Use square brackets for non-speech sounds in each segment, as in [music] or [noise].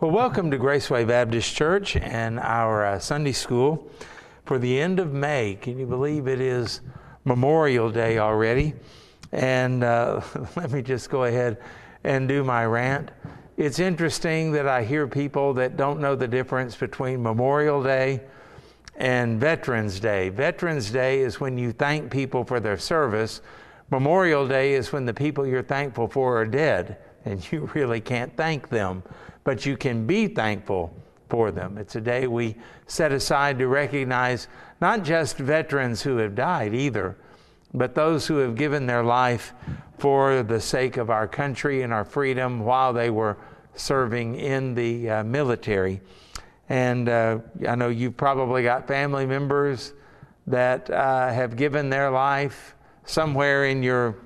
Well, welcome to Graceway Baptist Church and our uh, Sunday school for the end of May. Can you believe it is Memorial Day already? And uh, [laughs] let me just go ahead and do my rant. It's interesting that I hear people that don't know the difference between Memorial Day and Veterans Day. Veterans Day is when you thank people for their service. Memorial Day is when the people you're thankful for are dead and you [laughs] really can't thank them but you can be thankful for them. It's a day we set aside to recognize not just veterans who have died either, but those who have given their life for the sake of our country and our freedom while they were serving in the uh, military. And uh, I know you've probably got family members that uh, have given their life somewhere in your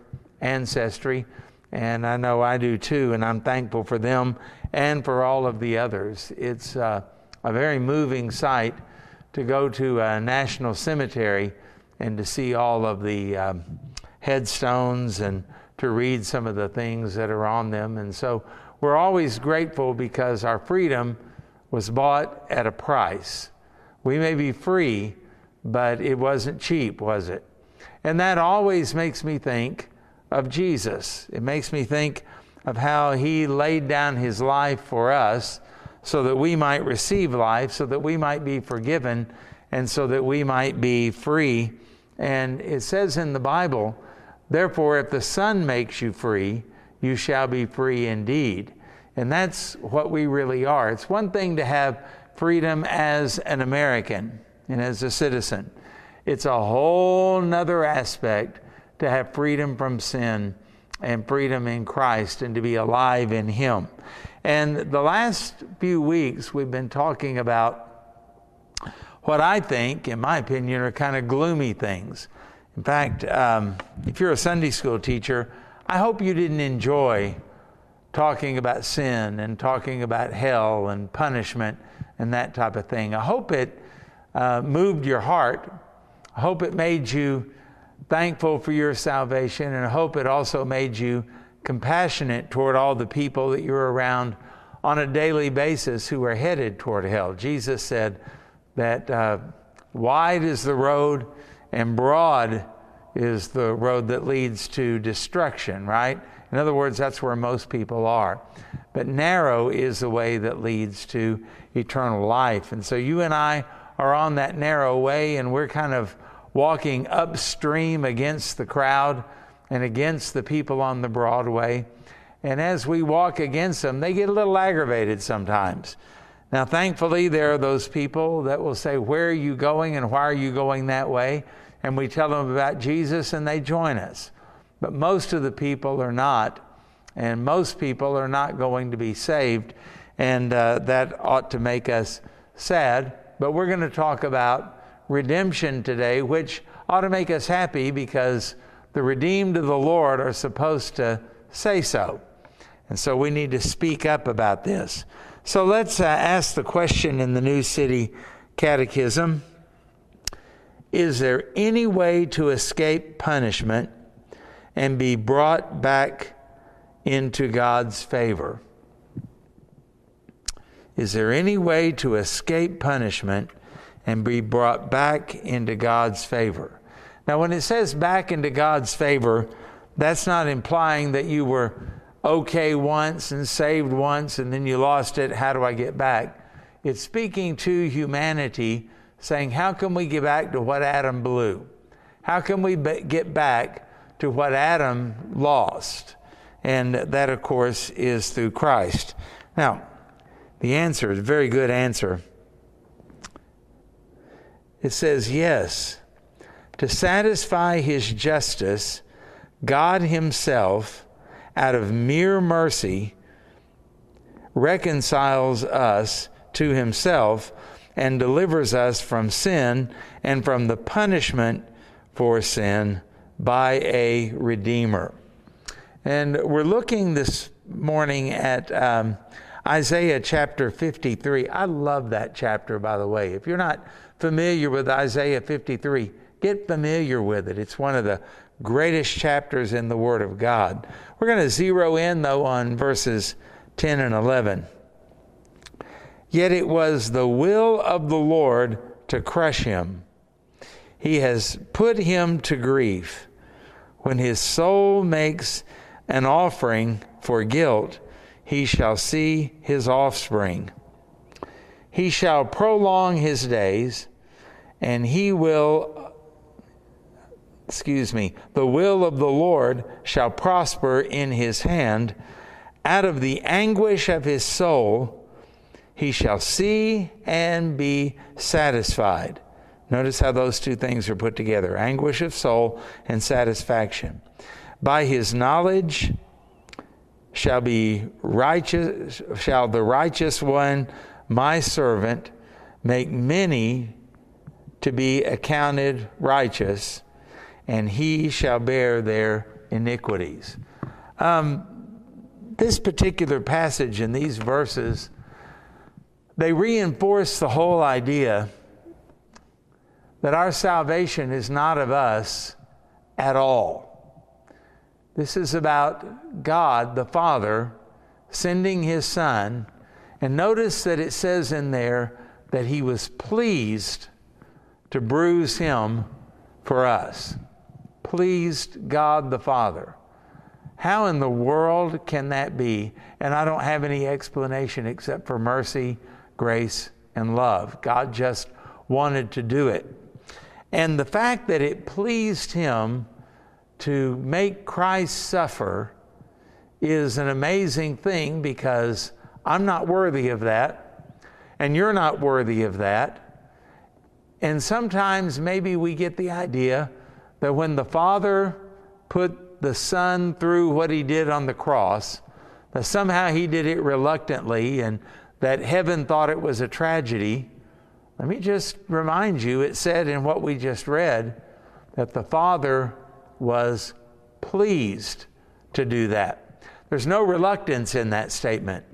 ancestry. And I know I do too, and I'm thankful for them and for all of the others. It's uh, a very moving sight to go to a national cemetery and to see all of the um, headstones and to read some of the things that are on them. And so we're always grateful because our freedom was bought at a price. We may be free, but it wasn't cheap, was it? And that always makes me think of Jesus. It makes me think of how he laid down his life for us so that we might receive life, so that we might be forgiven, and so that we might be free. And it says in the Bible, therefore, if the Son makes you free, you shall be free indeed. And that's what we really are. It's one thing to have freedom as an American and as a citizen, it's a whole nother aspect to have freedom from sin and freedom in Christ and to be alive in Him. And the last few weeks, we've been talking about what I think, in my opinion, are kind of gloomy things. In fact, um, if you're a Sunday school teacher, I hope you didn't enjoy talking about sin and talking about hell and punishment and that type of thing. I hope it uh, moved your heart. I hope it made you thankful for your salvation and I hope it also made you compassionate toward all the people that you're around on a daily basis who are headed toward hell. Jesus said that uh, wide is the road and broad is the road that leads to destruction, right? In other words, that's where most people are. But narrow is the way that leads to eternal life. And so you and I are on that narrow way, and we're kind of walking upstream against the crowd and against the people on the Broadway. And as we walk against them, they get a little aggravated sometimes. Now, thankfully, there are those people that will say, Where are you going and why are you going that way? And we tell them about Jesus and they join us. But most of the people are not. And most people are not going to be saved. And uh, that ought to make us sad. But we're going to talk about redemption today, which ought to make us happy because the redeemed of the Lord are supposed to say so. And so we need to speak up about this. So let's uh, ask the question in the New City Catechism Is there any way to escape punishment and be brought back into God's favor? Is there any way to escape punishment and be brought back into God's favor. Now, when it says back into God's favor, that's not implying that you were okay once and saved once and then you lost it. How do I get back? It's speaking to humanity, saying, How can we get back to what Adam blew? How can we get back to what Adam lost? And that, of course, is through Christ. Now, the answer is a very good answer it says, Yes, to satisfy his justice, God himself, out of mere mercy, reconciles us to himself and delivers us from sin and from the punishment for sin by a Redeemer. And we're looking this morning at um, Isaiah chapter 53. I love that chapter, by the way. If you're not familiar with Isaiah 53, get familiar with it. It's one of the greatest chapters in the Word of God. We're going to zero in, though, on verses 10 and 11. Yet it was the will of the Lord to crush him. He has put him to grief. When his soul makes an offering for guilt, he shall see his offspring. He shall prolong his days, and he will, excuse me, the will of the Lord shall prosper in his hand. Out of the anguish of his soul, he shall see and be satisfied. Notice how those two things are put together anguish of soul and satisfaction. By his knowledge shall be righteous shall the righteous one my servant make many to be accounted righteous and he shall bear their iniquities um, this particular passage in these verses they reinforce the whole idea that our salvation is not of us at all. This is about God the Father sending His Son. And notice that it says in there that He was pleased to bruise Him for us. Pleased God the Father. How in the world can that be? And I don't have any explanation except for mercy grace, and love. God just wanted to do it. And the fact that it pleased Him to make Christ suffer is an amazing thing because I'm not worthy of that, and you're not worthy of that. And sometimes maybe we get the idea that when the Father put the Son through what He did on the cross, that somehow He did it reluctantly and that heaven thought it was a tragedy. Let me just remind you it said in what we just read that the Father was pleased to do that. There's no reluctance in that statement.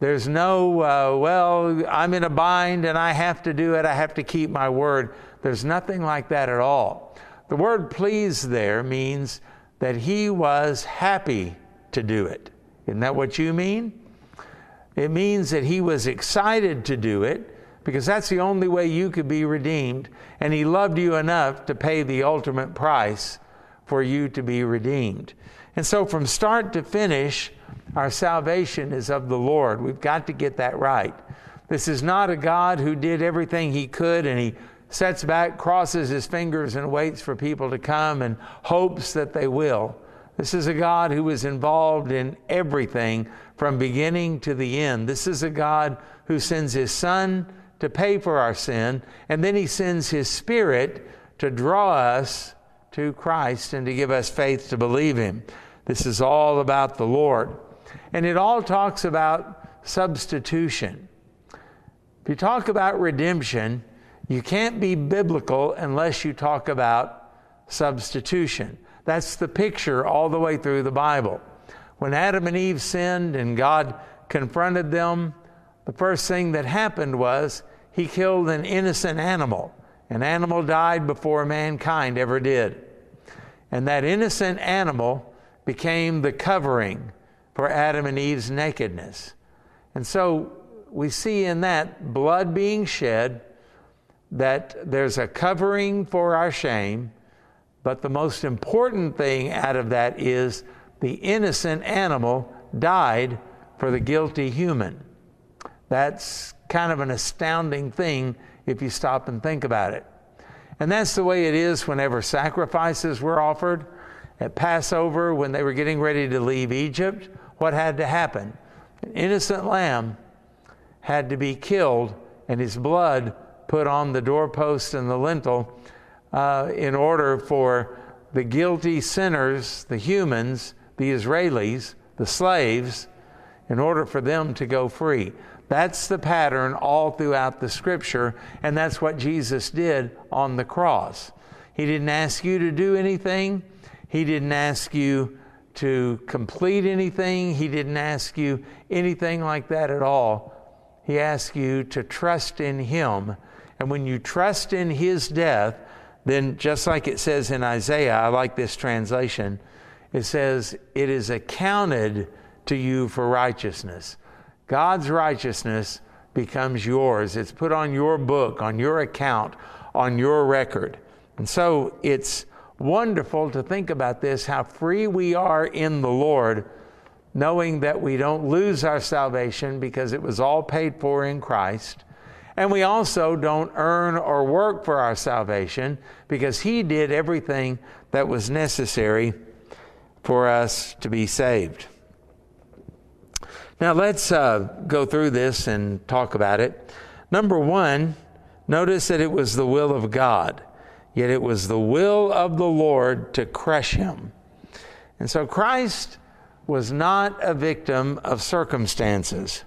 There's no, uh, well, I'm in a bind and I have to do it, I have to keep my word. There's nothing like that at all. The word please there means that he was happy to do it. Isn't that what you mean? It means that he was excited to do it because that's the only way you could be redeemed. And he loved you enough to pay the ultimate price for you to be redeemed. And so, from start to finish, our salvation is of the Lord. We've got to get that right. This is not a God who did everything he could and he sets back, crosses his fingers, and waits for people to come and hopes that they will. This is a God who is involved in everything from beginning to the end. This is a God who sends his Son to pay for our sin, and then he sends his Spirit to draw us to Christ and to give us faith to believe him. This is all about the Lord. And it all talks about substitution. If you talk about redemption, you can't be biblical unless you talk about substitution. That's the picture all the way through the Bible. When Adam and Eve sinned and God confronted them, the first thing that happened was he killed an innocent animal. An animal died before mankind ever did. And that innocent animal became the covering for Adam and Eve's nakedness. And so we see in that blood being shed, that there's a covering for our shame, but the most important thing out of that is the innocent animal died for the guilty human. That's kind of an astounding thing if you stop and think about it. And that's the way it is whenever sacrifices were offered. At Passover, when they were getting ready to leave Egypt, what had to happen? An innocent lamb had to be killed and his blood put on the doorpost and the lintel uh, in order for the guilty sinners, the humans, the Israelis, the slaves, in order for them to go free. That's the pattern all throughout the scripture, and that's what Jesus did on the cross. He didn't ask you to do anything, He didn't ask you to complete anything, He didn't ask you anything like that at all. He asked you to trust in Him. And when you trust in His death, then just like it says in Isaiah, I like this translation it says, It is accounted to you for righteousness. God's righteousness becomes yours. It's put on your book, on your account, on your record. And so it's wonderful to think about this how free we are in the Lord, knowing that we don't lose our salvation because it was all paid for in Christ. And we also don't earn or work for our salvation because He did everything that was necessary for us to be saved. Now, let's uh, go through this and talk about it. Number one, notice that it was the will of God, yet it was the will of the Lord to crush him. And so Christ was not a victim of circumstances.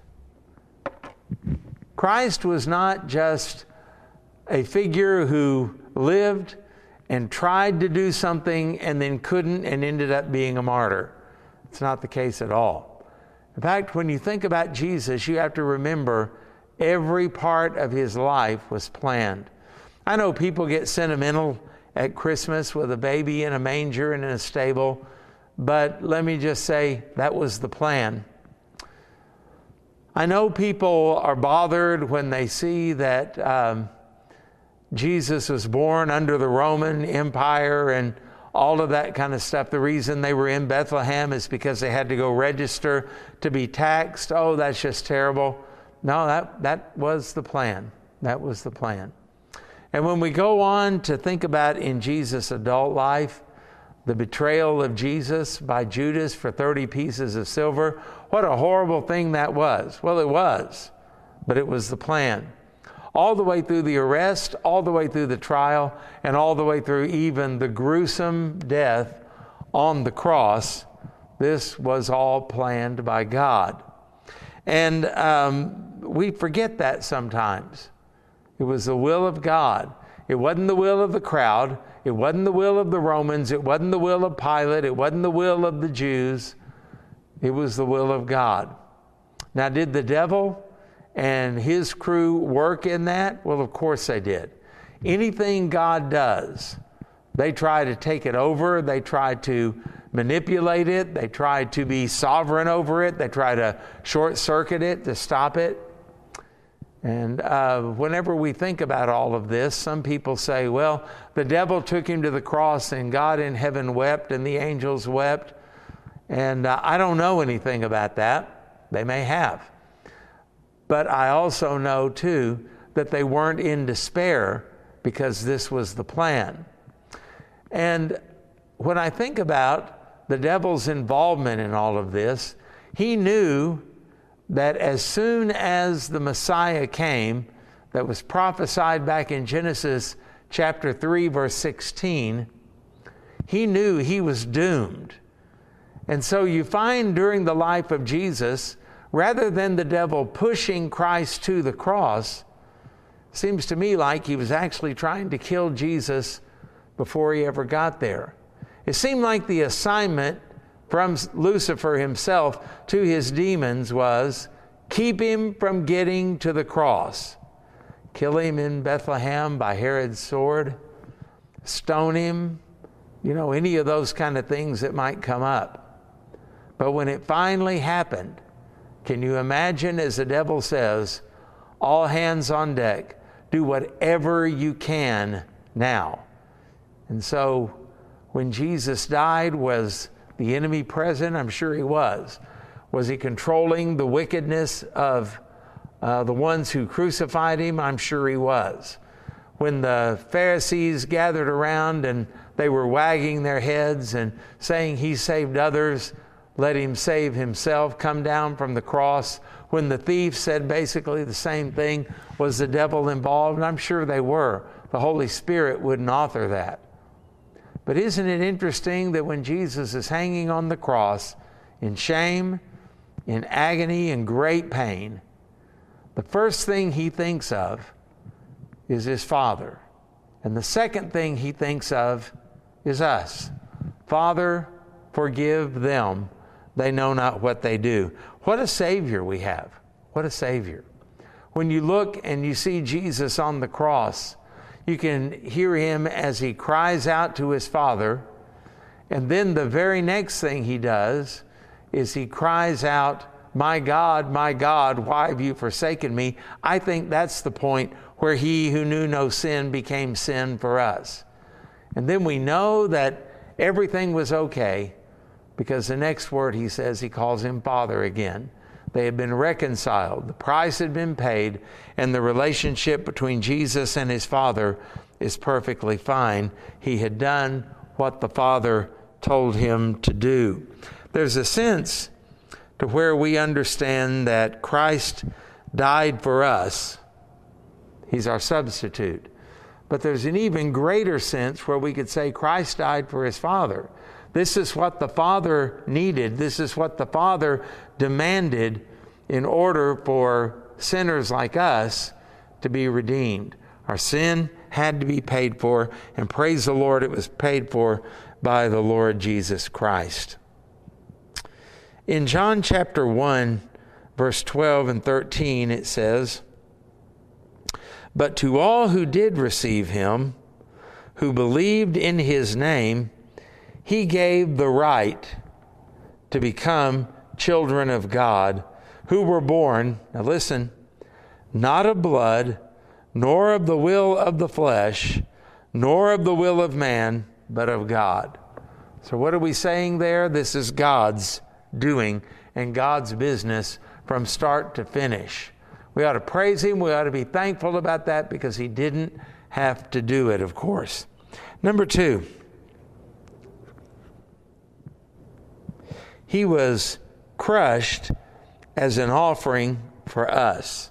Christ was not just a figure who lived and tried to do something and then couldn't and ended up being a martyr. It's not the case at all. In fact, when you think about Jesus, you have to remember every part of his life was planned. I know people get sentimental at Christmas with a baby in a manger and in a stable, but let me just say that was the plan. I know people are bothered when they see that um, Jesus was born under the Roman Empire and all of that kind of stuff. The reason they were in Bethlehem is because they had to go register to be taxed. Oh, that's just terrible. No, that, that was the plan. That was the plan. And when we go on to think about in Jesus' adult life, the betrayal of Jesus by Judas for 30 pieces of silver, what a horrible thing that was. Well, it was, but it was the plan all the way through the arrest, all the way through the trial, and all the way through even the gruesome death on the cross. This was all planned by God. And um, we forget that sometimes. It was the will of God. It wasn't the will of the crowd. It wasn't the will of the Romans. It wasn't the will of Pilate. It wasn't the will of the Jews. It was the will of God. Now, did the devil and his crew work in that? Well, of course they did. Anything God does, they try to take it over, they try to manipulate it, they try to be sovereign over it, they try to short circuit it to stop it. And uh, whenever we think about all of this, some people say, well, the devil took him to the cross and God in heaven wept and the angels wept. And uh, I don't know anything about that. They may have. But I also know, too, that they weren't in despair because this was the plan. And when I think about the devil's involvement in all of this, he knew that as soon as the Messiah came, that was prophesied back in Genesis chapter 3, verse 16, he knew he was doomed. And so you find during the life of Jesus rather than the devil pushing Christ to the cross, seems to me like he was actually trying to kill Jesus before he ever got there. It seemed like the assignment from Lucifer himself to his demons was keep him from getting to the cross. Kill him in Bethlehem by Herod's sword, stone him, you know, any of those kind of things that might come up. But when it finally happened, can you imagine, as the devil says, all hands on deck, do whatever you can now? And so, when Jesus died, was the enemy present? I'm sure he was. Was he controlling the wickedness of uh, the ones who crucified him? I'm sure he was. When the Pharisees gathered around and they were wagging their heads and saying he saved others, let him save himself, come down from the cross. When the thief said basically the same thing, was the devil involved? And I'm sure they were. The Holy Spirit wouldn't author that. But isn't it interesting that when Jesus is hanging on the cross in shame, in agony, and great pain, the first thing he thinks of is his Father. And the second thing he thinks of is us. Father, forgive them they know not what they do. What a Savior we have. What a Savior. When you look and you see Jesus on the cross, you can hear him as he cries out to his Father. And then the very next thing he does is he cries out My God, my God, why have you forsaken me? I think that's the point where he who knew no sin became sin for us. And then we know that everything was okay because the next word he says, he calls him Father again. They had been reconciled, the price had been paid, and the relationship between Jesus and his Father is perfectly fine. He had done what the Father told him to do. There's a sense to where we understand that Christ died for us, He's our substitute. But there's an even greater sense where we could say Christ died for His Father. This is what the Father needed. This is what the Father demanded in order for sinners like us to be redeemed. Our sin had to be paid for, and praise the Lord, it was paid for by the Lord Jesus Christ. In John chapter 1, verse 12 and 13, it says, But to all who did receive him, who believed in his name, he gave the right to become children of God, who were born, now listen, not of blood, nor of the will of the flesh, nor of the will of man, but of God. So, what are we saying there? This is God's doing and God's business from start to finish. We ought to praise Him. We ought to be thankful about that because He didn't have to do it, of course. Number two, He was crushed as an offering for us.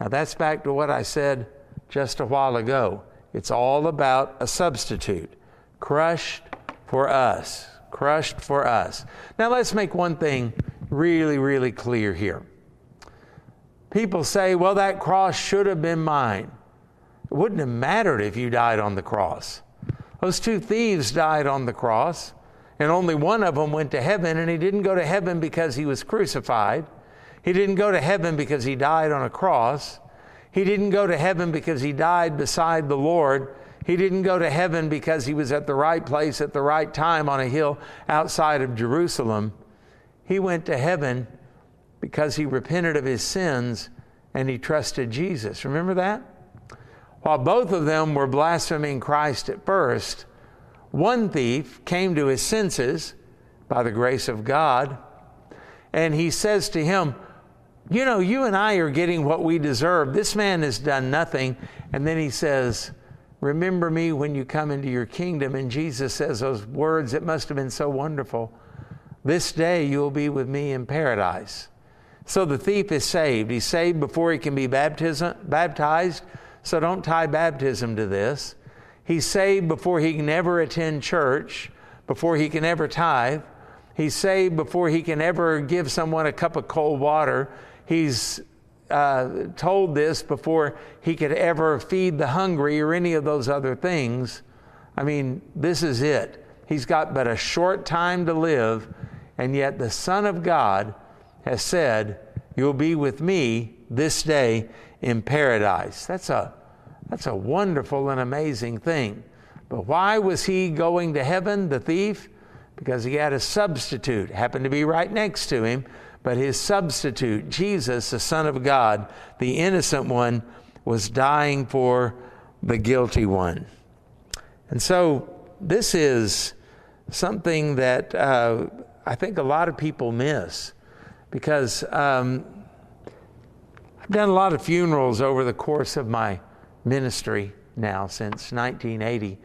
Now, that's back to what I said just a while ago. It's all about a substitute, crushed for us, crushed for us. Now, let's make one thing really, really clear here. People say, well, that cross should have been mine. It wouldn't have mattered if you died on the cross. Those two thieves died on the cross, and only one of them went to heaven, and he didn't go to heaven because he was crucified. He didn't go to heaven because he died on a cross. He didn't go to heaven because he died beside the Lord. He didn't go to heaven because he was at the right place at the right time on a hill outside of Jerusalem. He went to heaven because he repented of his sins and he trusted Jesus. Remember that? While both of them were blaspheming Christ at first, one thief came to his senses by the grace of God, and he says to him, you know, you and I are getting what we deserve. This man has done nothing. And then he says, Remember me when you come into your kingdom. And Jesus says those words, it must have been so wonderful. This day you'll be with me in paradise. So the thief is saved. He's saved before he can be baptism, baptized. So don't tie baptism to this. He's saved before he can ever attend church, before he can ever tithe. He's saved before he can ever give someone a cup of cold water he's uh, told this before he could ever feed the hungry or any of those other things. I mean, this is it. He's got but a short time to live, and yet the Son of God has said, You'll be with me this day in paradise. That's a, that's a wonderful and amazing thing. But why was he going to heaven, the thief? Because he had a substitute, happened to be right next to him but his substitute, Jesus, the Son of God, the innocent one, was dying for the guilty one. And so this is something that uh, I think a lot of people miss because um, I've done a lot of funerals over the course of my ministry now since 1980.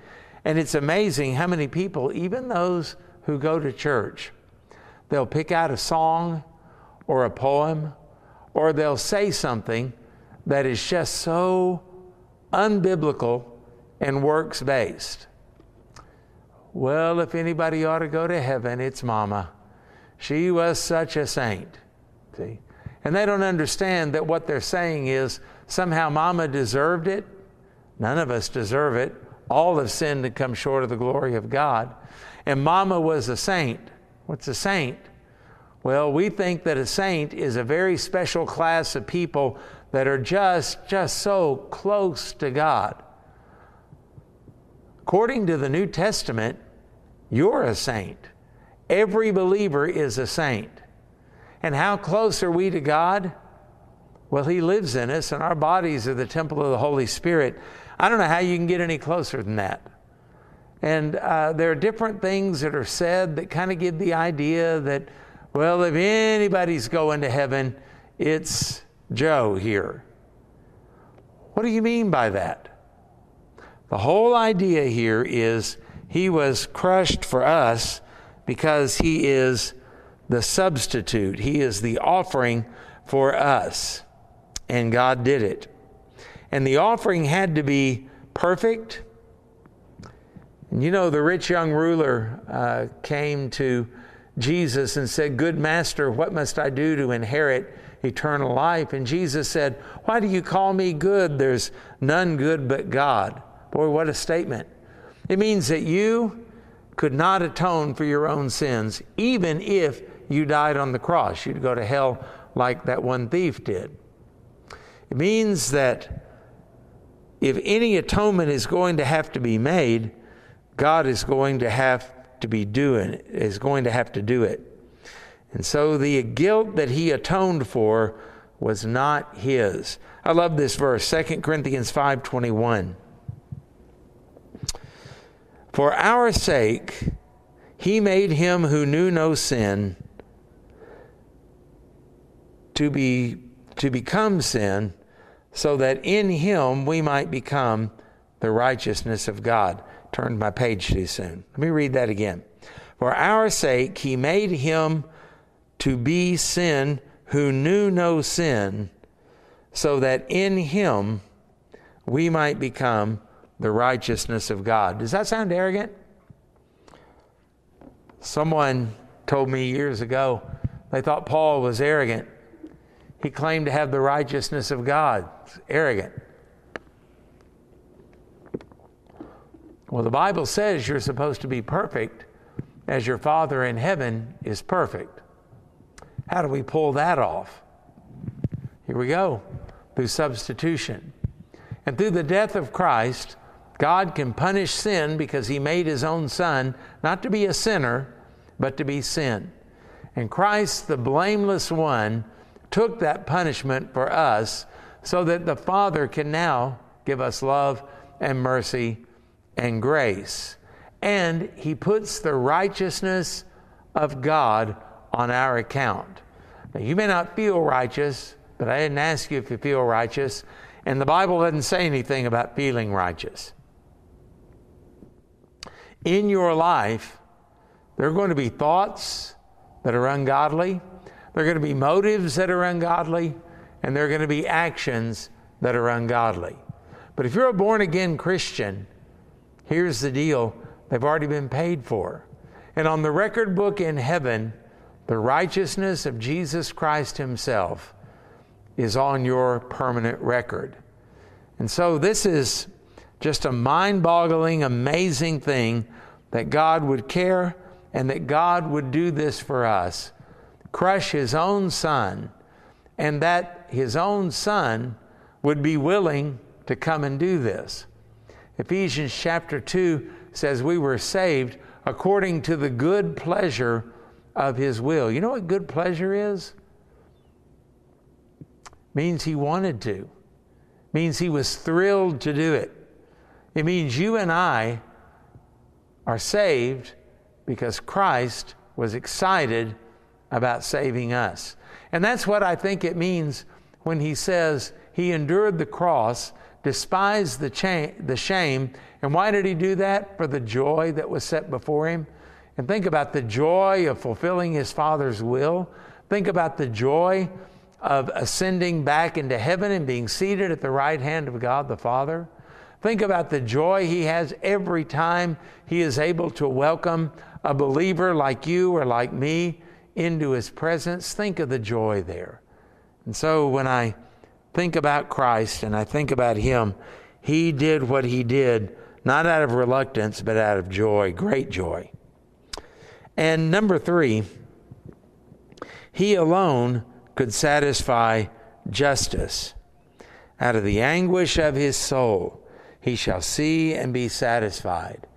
And it's amazing how many people, even those who go to church, they'll pick out a song or a poem, or they'll say something that is just so unbiblical and works based. Well, if anybody ought to go to heaven, it's Mama. She was such a saint. See? And they don't understand that what they're saying is somehow Mama deserved it. None of us deserve it. All have sinned and come short of the glory of God. And Mama was a saint. What's a saint? Well, we think that a saint is a very special class of people that are just just so close to God. According to the New Testament, you're a saint. Every believer is a saint. And how close are we to God? Well, He lives in us, and our bodies are the temple of the Holy Spirit. I don't know how you can get any closer than that. And uh, there are different things that are said that kind of give the idea that, well, if anybody's going to heaven, it's Joe here. What do you mean by that? The whole idea here is he was crushed for us because he is the substitute, he is the offering for us. And God did it. And the offering had to be perfect. And you know, the rich young ruler uh, came to Jesus and said, Good master, what must I do to inherit eternal life? And Jesus said, Why do you call me good? There's none good but God. Boy, what a statement. It means that you could not atone for your own sins, even if you died on the cross. You'd go to hell like that one thief did. It means that if any atonement is going to have to be made, God is going to have to be doing is going to have to do it. And so the guilt that he atoned for was not his. I love this verse, 2 Corinthians 5:21. For our sake, he made him who knew no sin to be to become sin so that in him we might become the righteousness of God. Turned my page too soon. Let me read that again. For our sake he made him to be sin who knew no sin so that in him we might become the righteousness of God. Does that sound arrogant? Someone told me years ago they thought Paul was arrogant. He claimed to have the righteousness of God. It's arrogant. Well, the Bible says you're supposed to be perfect as your Father in heaven is perfect. How do we pull that off? Here we go through substitution. And through the death of Christ, God can punish sin because he made his own son not to be a sinner, but to be sin. And Christ, the blameless one, took that punishment for us so that the Father can now give us love and mercy and grace. And he puts the righteousness of God on our account. Now, you may not feel righteous, but I didn't ask you if you feel righteous. And the Bible doesn't say anything about feeling righteous in your life, there are going to be thoughts that are ungodly, there are going to be motives that are ungodly, and there are going to be actions that are ungodly. But if you're a born again Christian, here's the deal they've already been paid for. And on the record book in heaven, the righteousness of Jesus Christ Himself is on your permanent record. And so this is just a mind boggling, amazing thing that God would care and that God would do this for us crush his own son, and that his own son would be willing to come and do this. Ephesians chapter 2 says, We were saved according to the good pleasure of his will. You know what good pleasure is? Means he wanted to, means he was thrilled to do it. It means you and I are saved because Christ was excited about saving us. And that's what I think it means when he says he endured the cross, despised the, cha- the shame. And why did he do that? For the joy that was set before him. And think about the joy of fulfilling his Father's will. Think about the joy of ascending back into heaven and being seated at the right hand of God the Father. Think about the joy he has every time he is able to welcome a believer like you or like me into his presence. Think of the joy there. And so when I think about Christ and I think about him, he did what he did, not out of reluctance, but out of joy, great joy. And number three, he alone could satisfy justice. Out of the anguish of his soul, he shall see and be satisfied.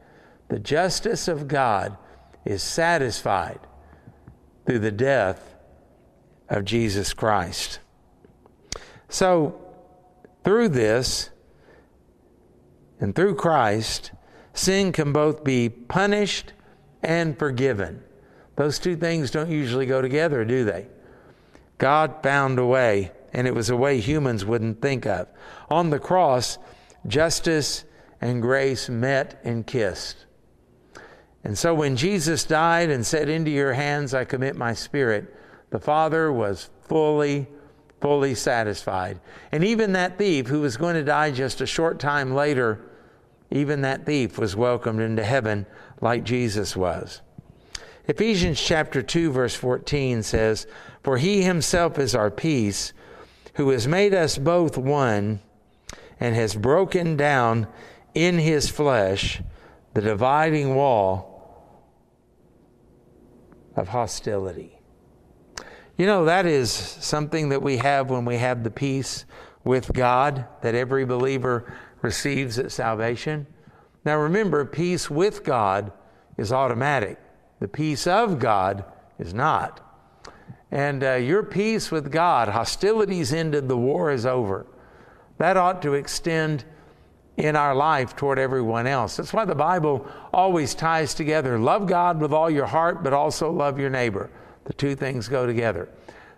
The justice of God is satisfied through the death of Jesus Christ. So, through this and through Christ, sin can both be punished and forgiven. Those two things don't usually go together, do they? God found a way, and it was a way humans wouldn't think of. On the cross, justice and grace met and kissed. And so when Jesus died and said, Into your hands I commit my spirit, the Father was fully, fully satisfied. And even that thief who was going to die just a short time later, even that thief was welcomed into heaven like Jesus was. Ephesians chapter 2 verse 14 says, "For he himself is our peace, who has made us both one and has broken down in his flesh the dividing wall of hostility. You know, that is something that we have when we have the peace with God that every believer receives at salvation. Now remember, peace with God is automatic, the peace of God is not. And uh, your peace with God, hostilities ended, the war is over. That ought to extend in our life toward everyone else. That's why the Bible always ties together love God with all your heart, but also love your neighbor. The two things go together.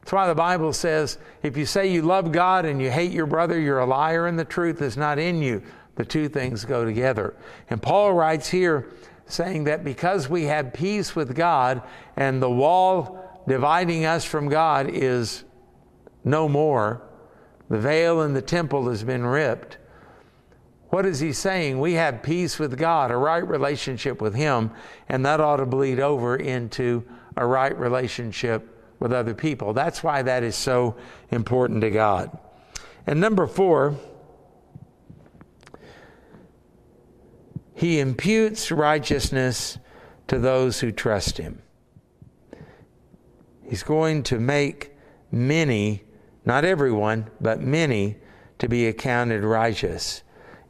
That's why the Bible says if you say you love God and you hate your brother, you're a liar and the truth is not in you. The two things go together. And Paul writes here saying that because we have peace with God and the wall dividing us from God is no more, the veil in the temple has been ripped what is he saying? We have peace with God, a right relationship with Him, and that ought to bleed over into a right relationship with other people. That's why that is so important to God. And number four, He imputes righteousness to those who trust Him. He's going to make many, not everyone, but many, to be accounted righteous.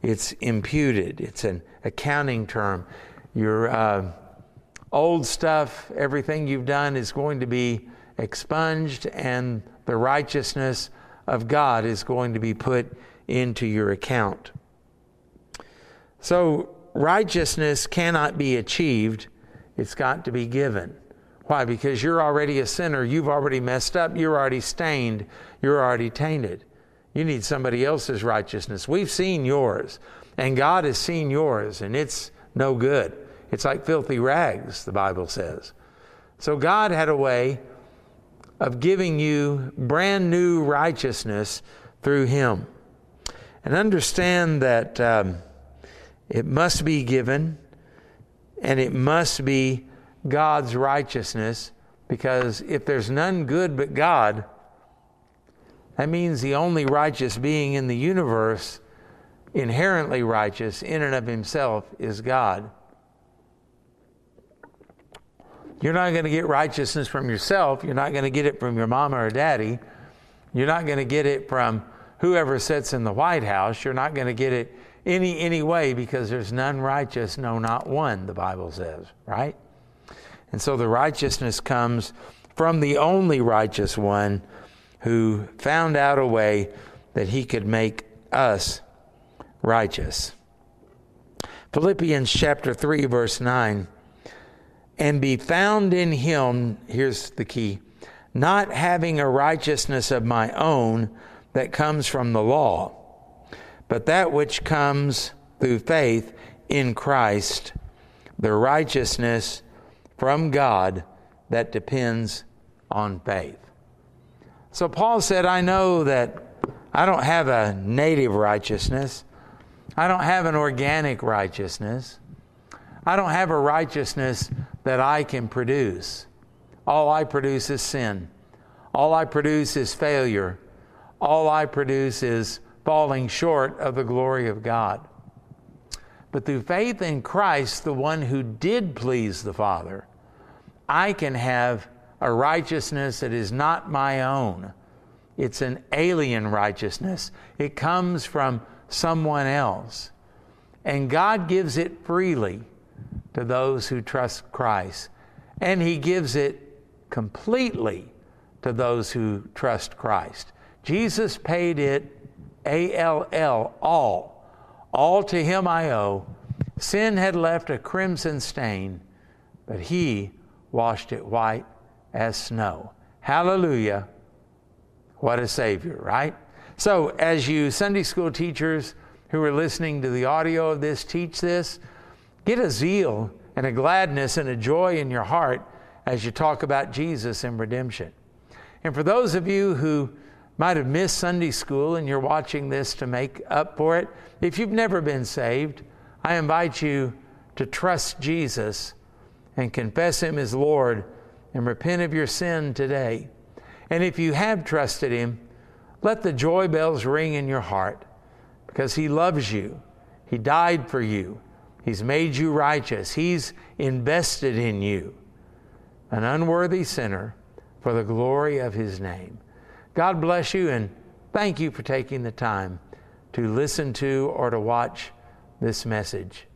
It's imputed, it's an accounting term. Your uh, old stuff, everything you've done is going to be expunged, and the righteousness of God is going to be put into your account. So, righteousness cannot be achieved, it's got to be given. Why? Because you're already a sinner. You've already messed up. You're already stained. You're already tainted. You need somebody else's righteousness. We've seen yours, and God has seen yours, and it's no good. It's like filthy rags, the Bible says. So God had a way of giving you brand new righteousness through Him. And understand that um, it must be given, and it must be God's righteousness, because if there's none good but God, that means the only righteous being in the universe, inherently righteous in and of himself, is God. You're not going to get righteousness from yourself. You're not going to get it from your mama or daddy. You're not going to get it from whoever sits in the White House. You're not going to get it any any way because there's none righteous, no, not one. The Bible says, right? And so the righteousness comes from the only righteous one who found out a way that he could make us righteous. Philippians chapter 3, verse 9. And be found in him, here's the key, not having a righteousness of my own that comes from the law, but that which comes through faith in Christ, the righteousness from God that depends on faith. So Paul said, I know that I don't have a native righteousness. I don't have an organic righteousness. I don't have a righteousness that I can produce. All I produce is sin. All I produce is failure. All I produce is falling short of the glory of God. But through faith in Christ, the one who did please the Father, I can have a righteousness that is not my own. It's an alien righteousness. It comes from someone else. And God gives it freely to those who trust Christ. And He gives it completely to those who trust Christ. Jesus paid it A L L, all. All to him I owe. Sin had left a crimson stain, but he washed it white as snow. Hallelujah. What a Savior, right? So, as you Sunday school teachers who are listening to the audio of this teach this, get a zeal and a gladness and a joy in your heart as you talk about Jesus and redemption. And for those of you who might have missed Sunday school and you're watching this to make up for it, if you've never been saved, I invite you to trust Jesus and confess Him as Lord and repent of your sin today. And if you have trusted Him, let the joy bells ring in your heart because He loves you. He died for you. He's made you righteous. He's invested in you, an unworthy sinner, for the glory of His name. God bless you and thank you for taking the time to listen to or to watch this message.